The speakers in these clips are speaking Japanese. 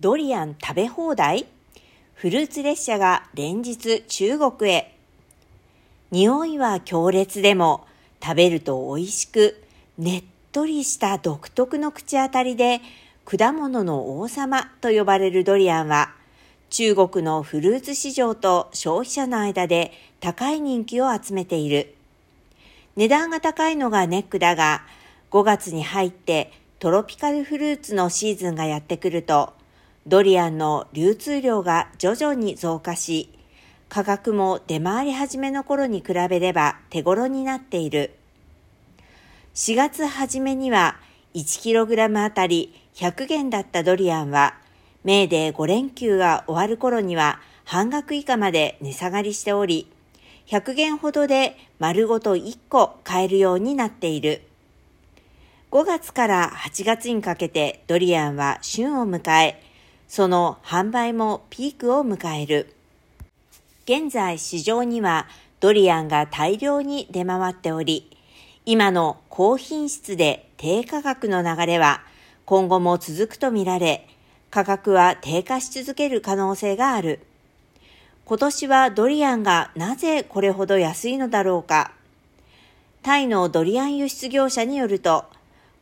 ドリアン食べ放題？フルーツ列車が連日中国へ。匂いは強烈でも食べると美味しく、ねっとりした独特の口当たりで果物の王様と呼ばれるドリアンは中国のフルーツ市場と消費者の間で高い人気を集めている。値段が高いのがネックだが、5月に入ってトロピカルフルーツのシーズンがやってくると、ドリアンの流通量が徐々に増加し、価格も出回り始めの頃に比べれば手頃になっている。4月初めには 1kg あたり100元だったドリアンは、メーデー5連休が終わる頃には半額以下まで値下がりしており、100元ほどで丸ごと1個買えるようになっている。5月から8月にかけてドリアンは旬を迎え、その販売もピークを迎える。現在市場にはドリアンが大量に出回っており、今の高品質で低価格の流れは今後も続くとみられ、価格は低下し続ける可能性がある。今年はドリアンがなぜこれほど安いのだろうか。タイのドリアン輸出業者によると、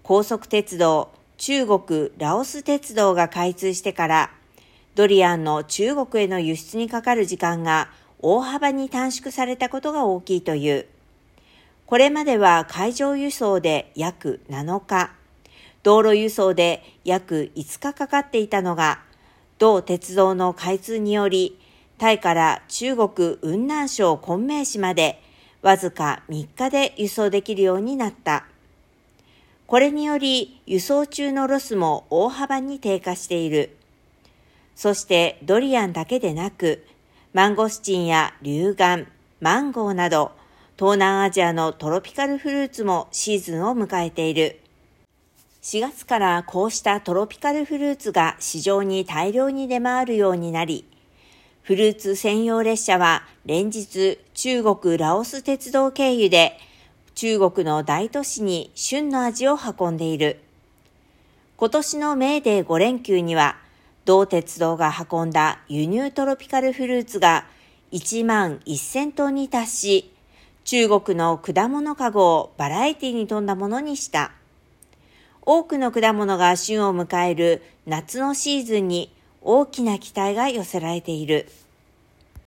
高速鉄道、中国ラオス鉄道が開通してから、ドリアンの中国への輸出にかかる時間が大幅に短縮されたことが大きいという。これまでは海上輸送で約7日、道路輸送で約5日かかっていたのが、同鉄道の開通により、タイから中国雲南省昆明市までわずか3日で輸送できるようになった。これにより輸送中のロスも大幅に低下している。そしてドリアンだけでなく、マンゴスチンやリュウガン、マンゴーなど、東南アジアのトロピカルフルーツもシーズンを迎えている。4月からこうしたトロピカルフルーツが市場に大量に出回るようになり、フルーツ専用列車は連日中国ラオス鉄道経由で中国の大都市に旬の味を運んでいる。今年のメーデー5連休には、同鉄道が運んだ輸入トロピカルフルーツが1万1000トンに達し、中国の果物かごをバラエティに富んだものにした。多くの果物が旬を迎える夏のシーズンに大きな期待が寄せられている。